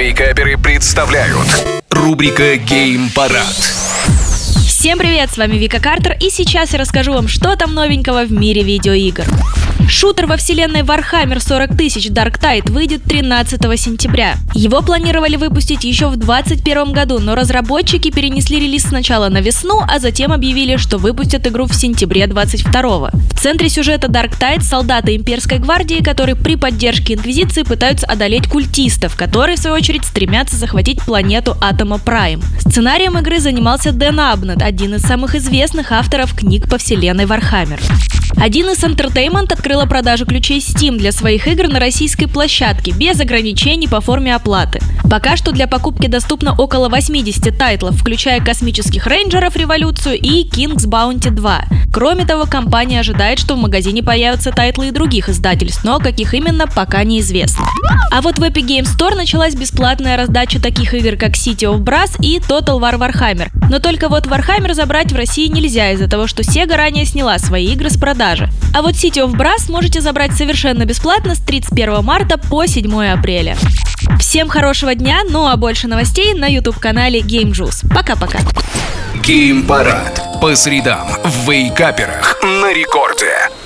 Вейкаперы представляют Рубрика «Гейм-парад» Всем привет, с вами Вика Картер, и сейчас я расскажу вам, что там новенького в мире видеоигр. Шутер во вселенной Warhammer 40 тысяч Dark Tide выйдет 13 сентября. Его планировали выпустить еще в 2021 году, но разработчики перенесли релиз сначала на весну, а затем объявили, что выпустят игру в сентябре 22 В центре сюжета Dark Tide солдаты имперской гвардии, которые при поддержке Инквизиции пытаются одолеть культистов, которые, в свою очередь, стремятся захватить планету Атома Прайм. Сценарием игры занимался Дэн Абнет, один из самых известных авторов книг по вселенной Warhammer. 1C Entertainment открыла продажу ключей Steam для своих игр на российской площадке без ограничений по форме оплаты. Пока что для покупки доступно около 80 тайтлов, включая космических рейнджеров Революцию и King's Bounty 2. Кроме того, компания ожидает, что в магазине появятся тайтлы и других издательств, но каких именно, пока неизвестно. А вот в Epic Games Store началась бесплатная раздача таких игр, как City of Brass и Total War Warhammer. Но только вот Warhammer забрать в России нельзя из-за того, что Sega ранее сняла свои игры с продажи. А вот City of Brass можете забрать совершенно бесплатно с 31 марта по 7 апреля. Всем хорошего дня, ну а больше новостей на YouTube-канале Game Juice. Пока-пока. Геймпарад. По средам в Вейкаперах на рекорде.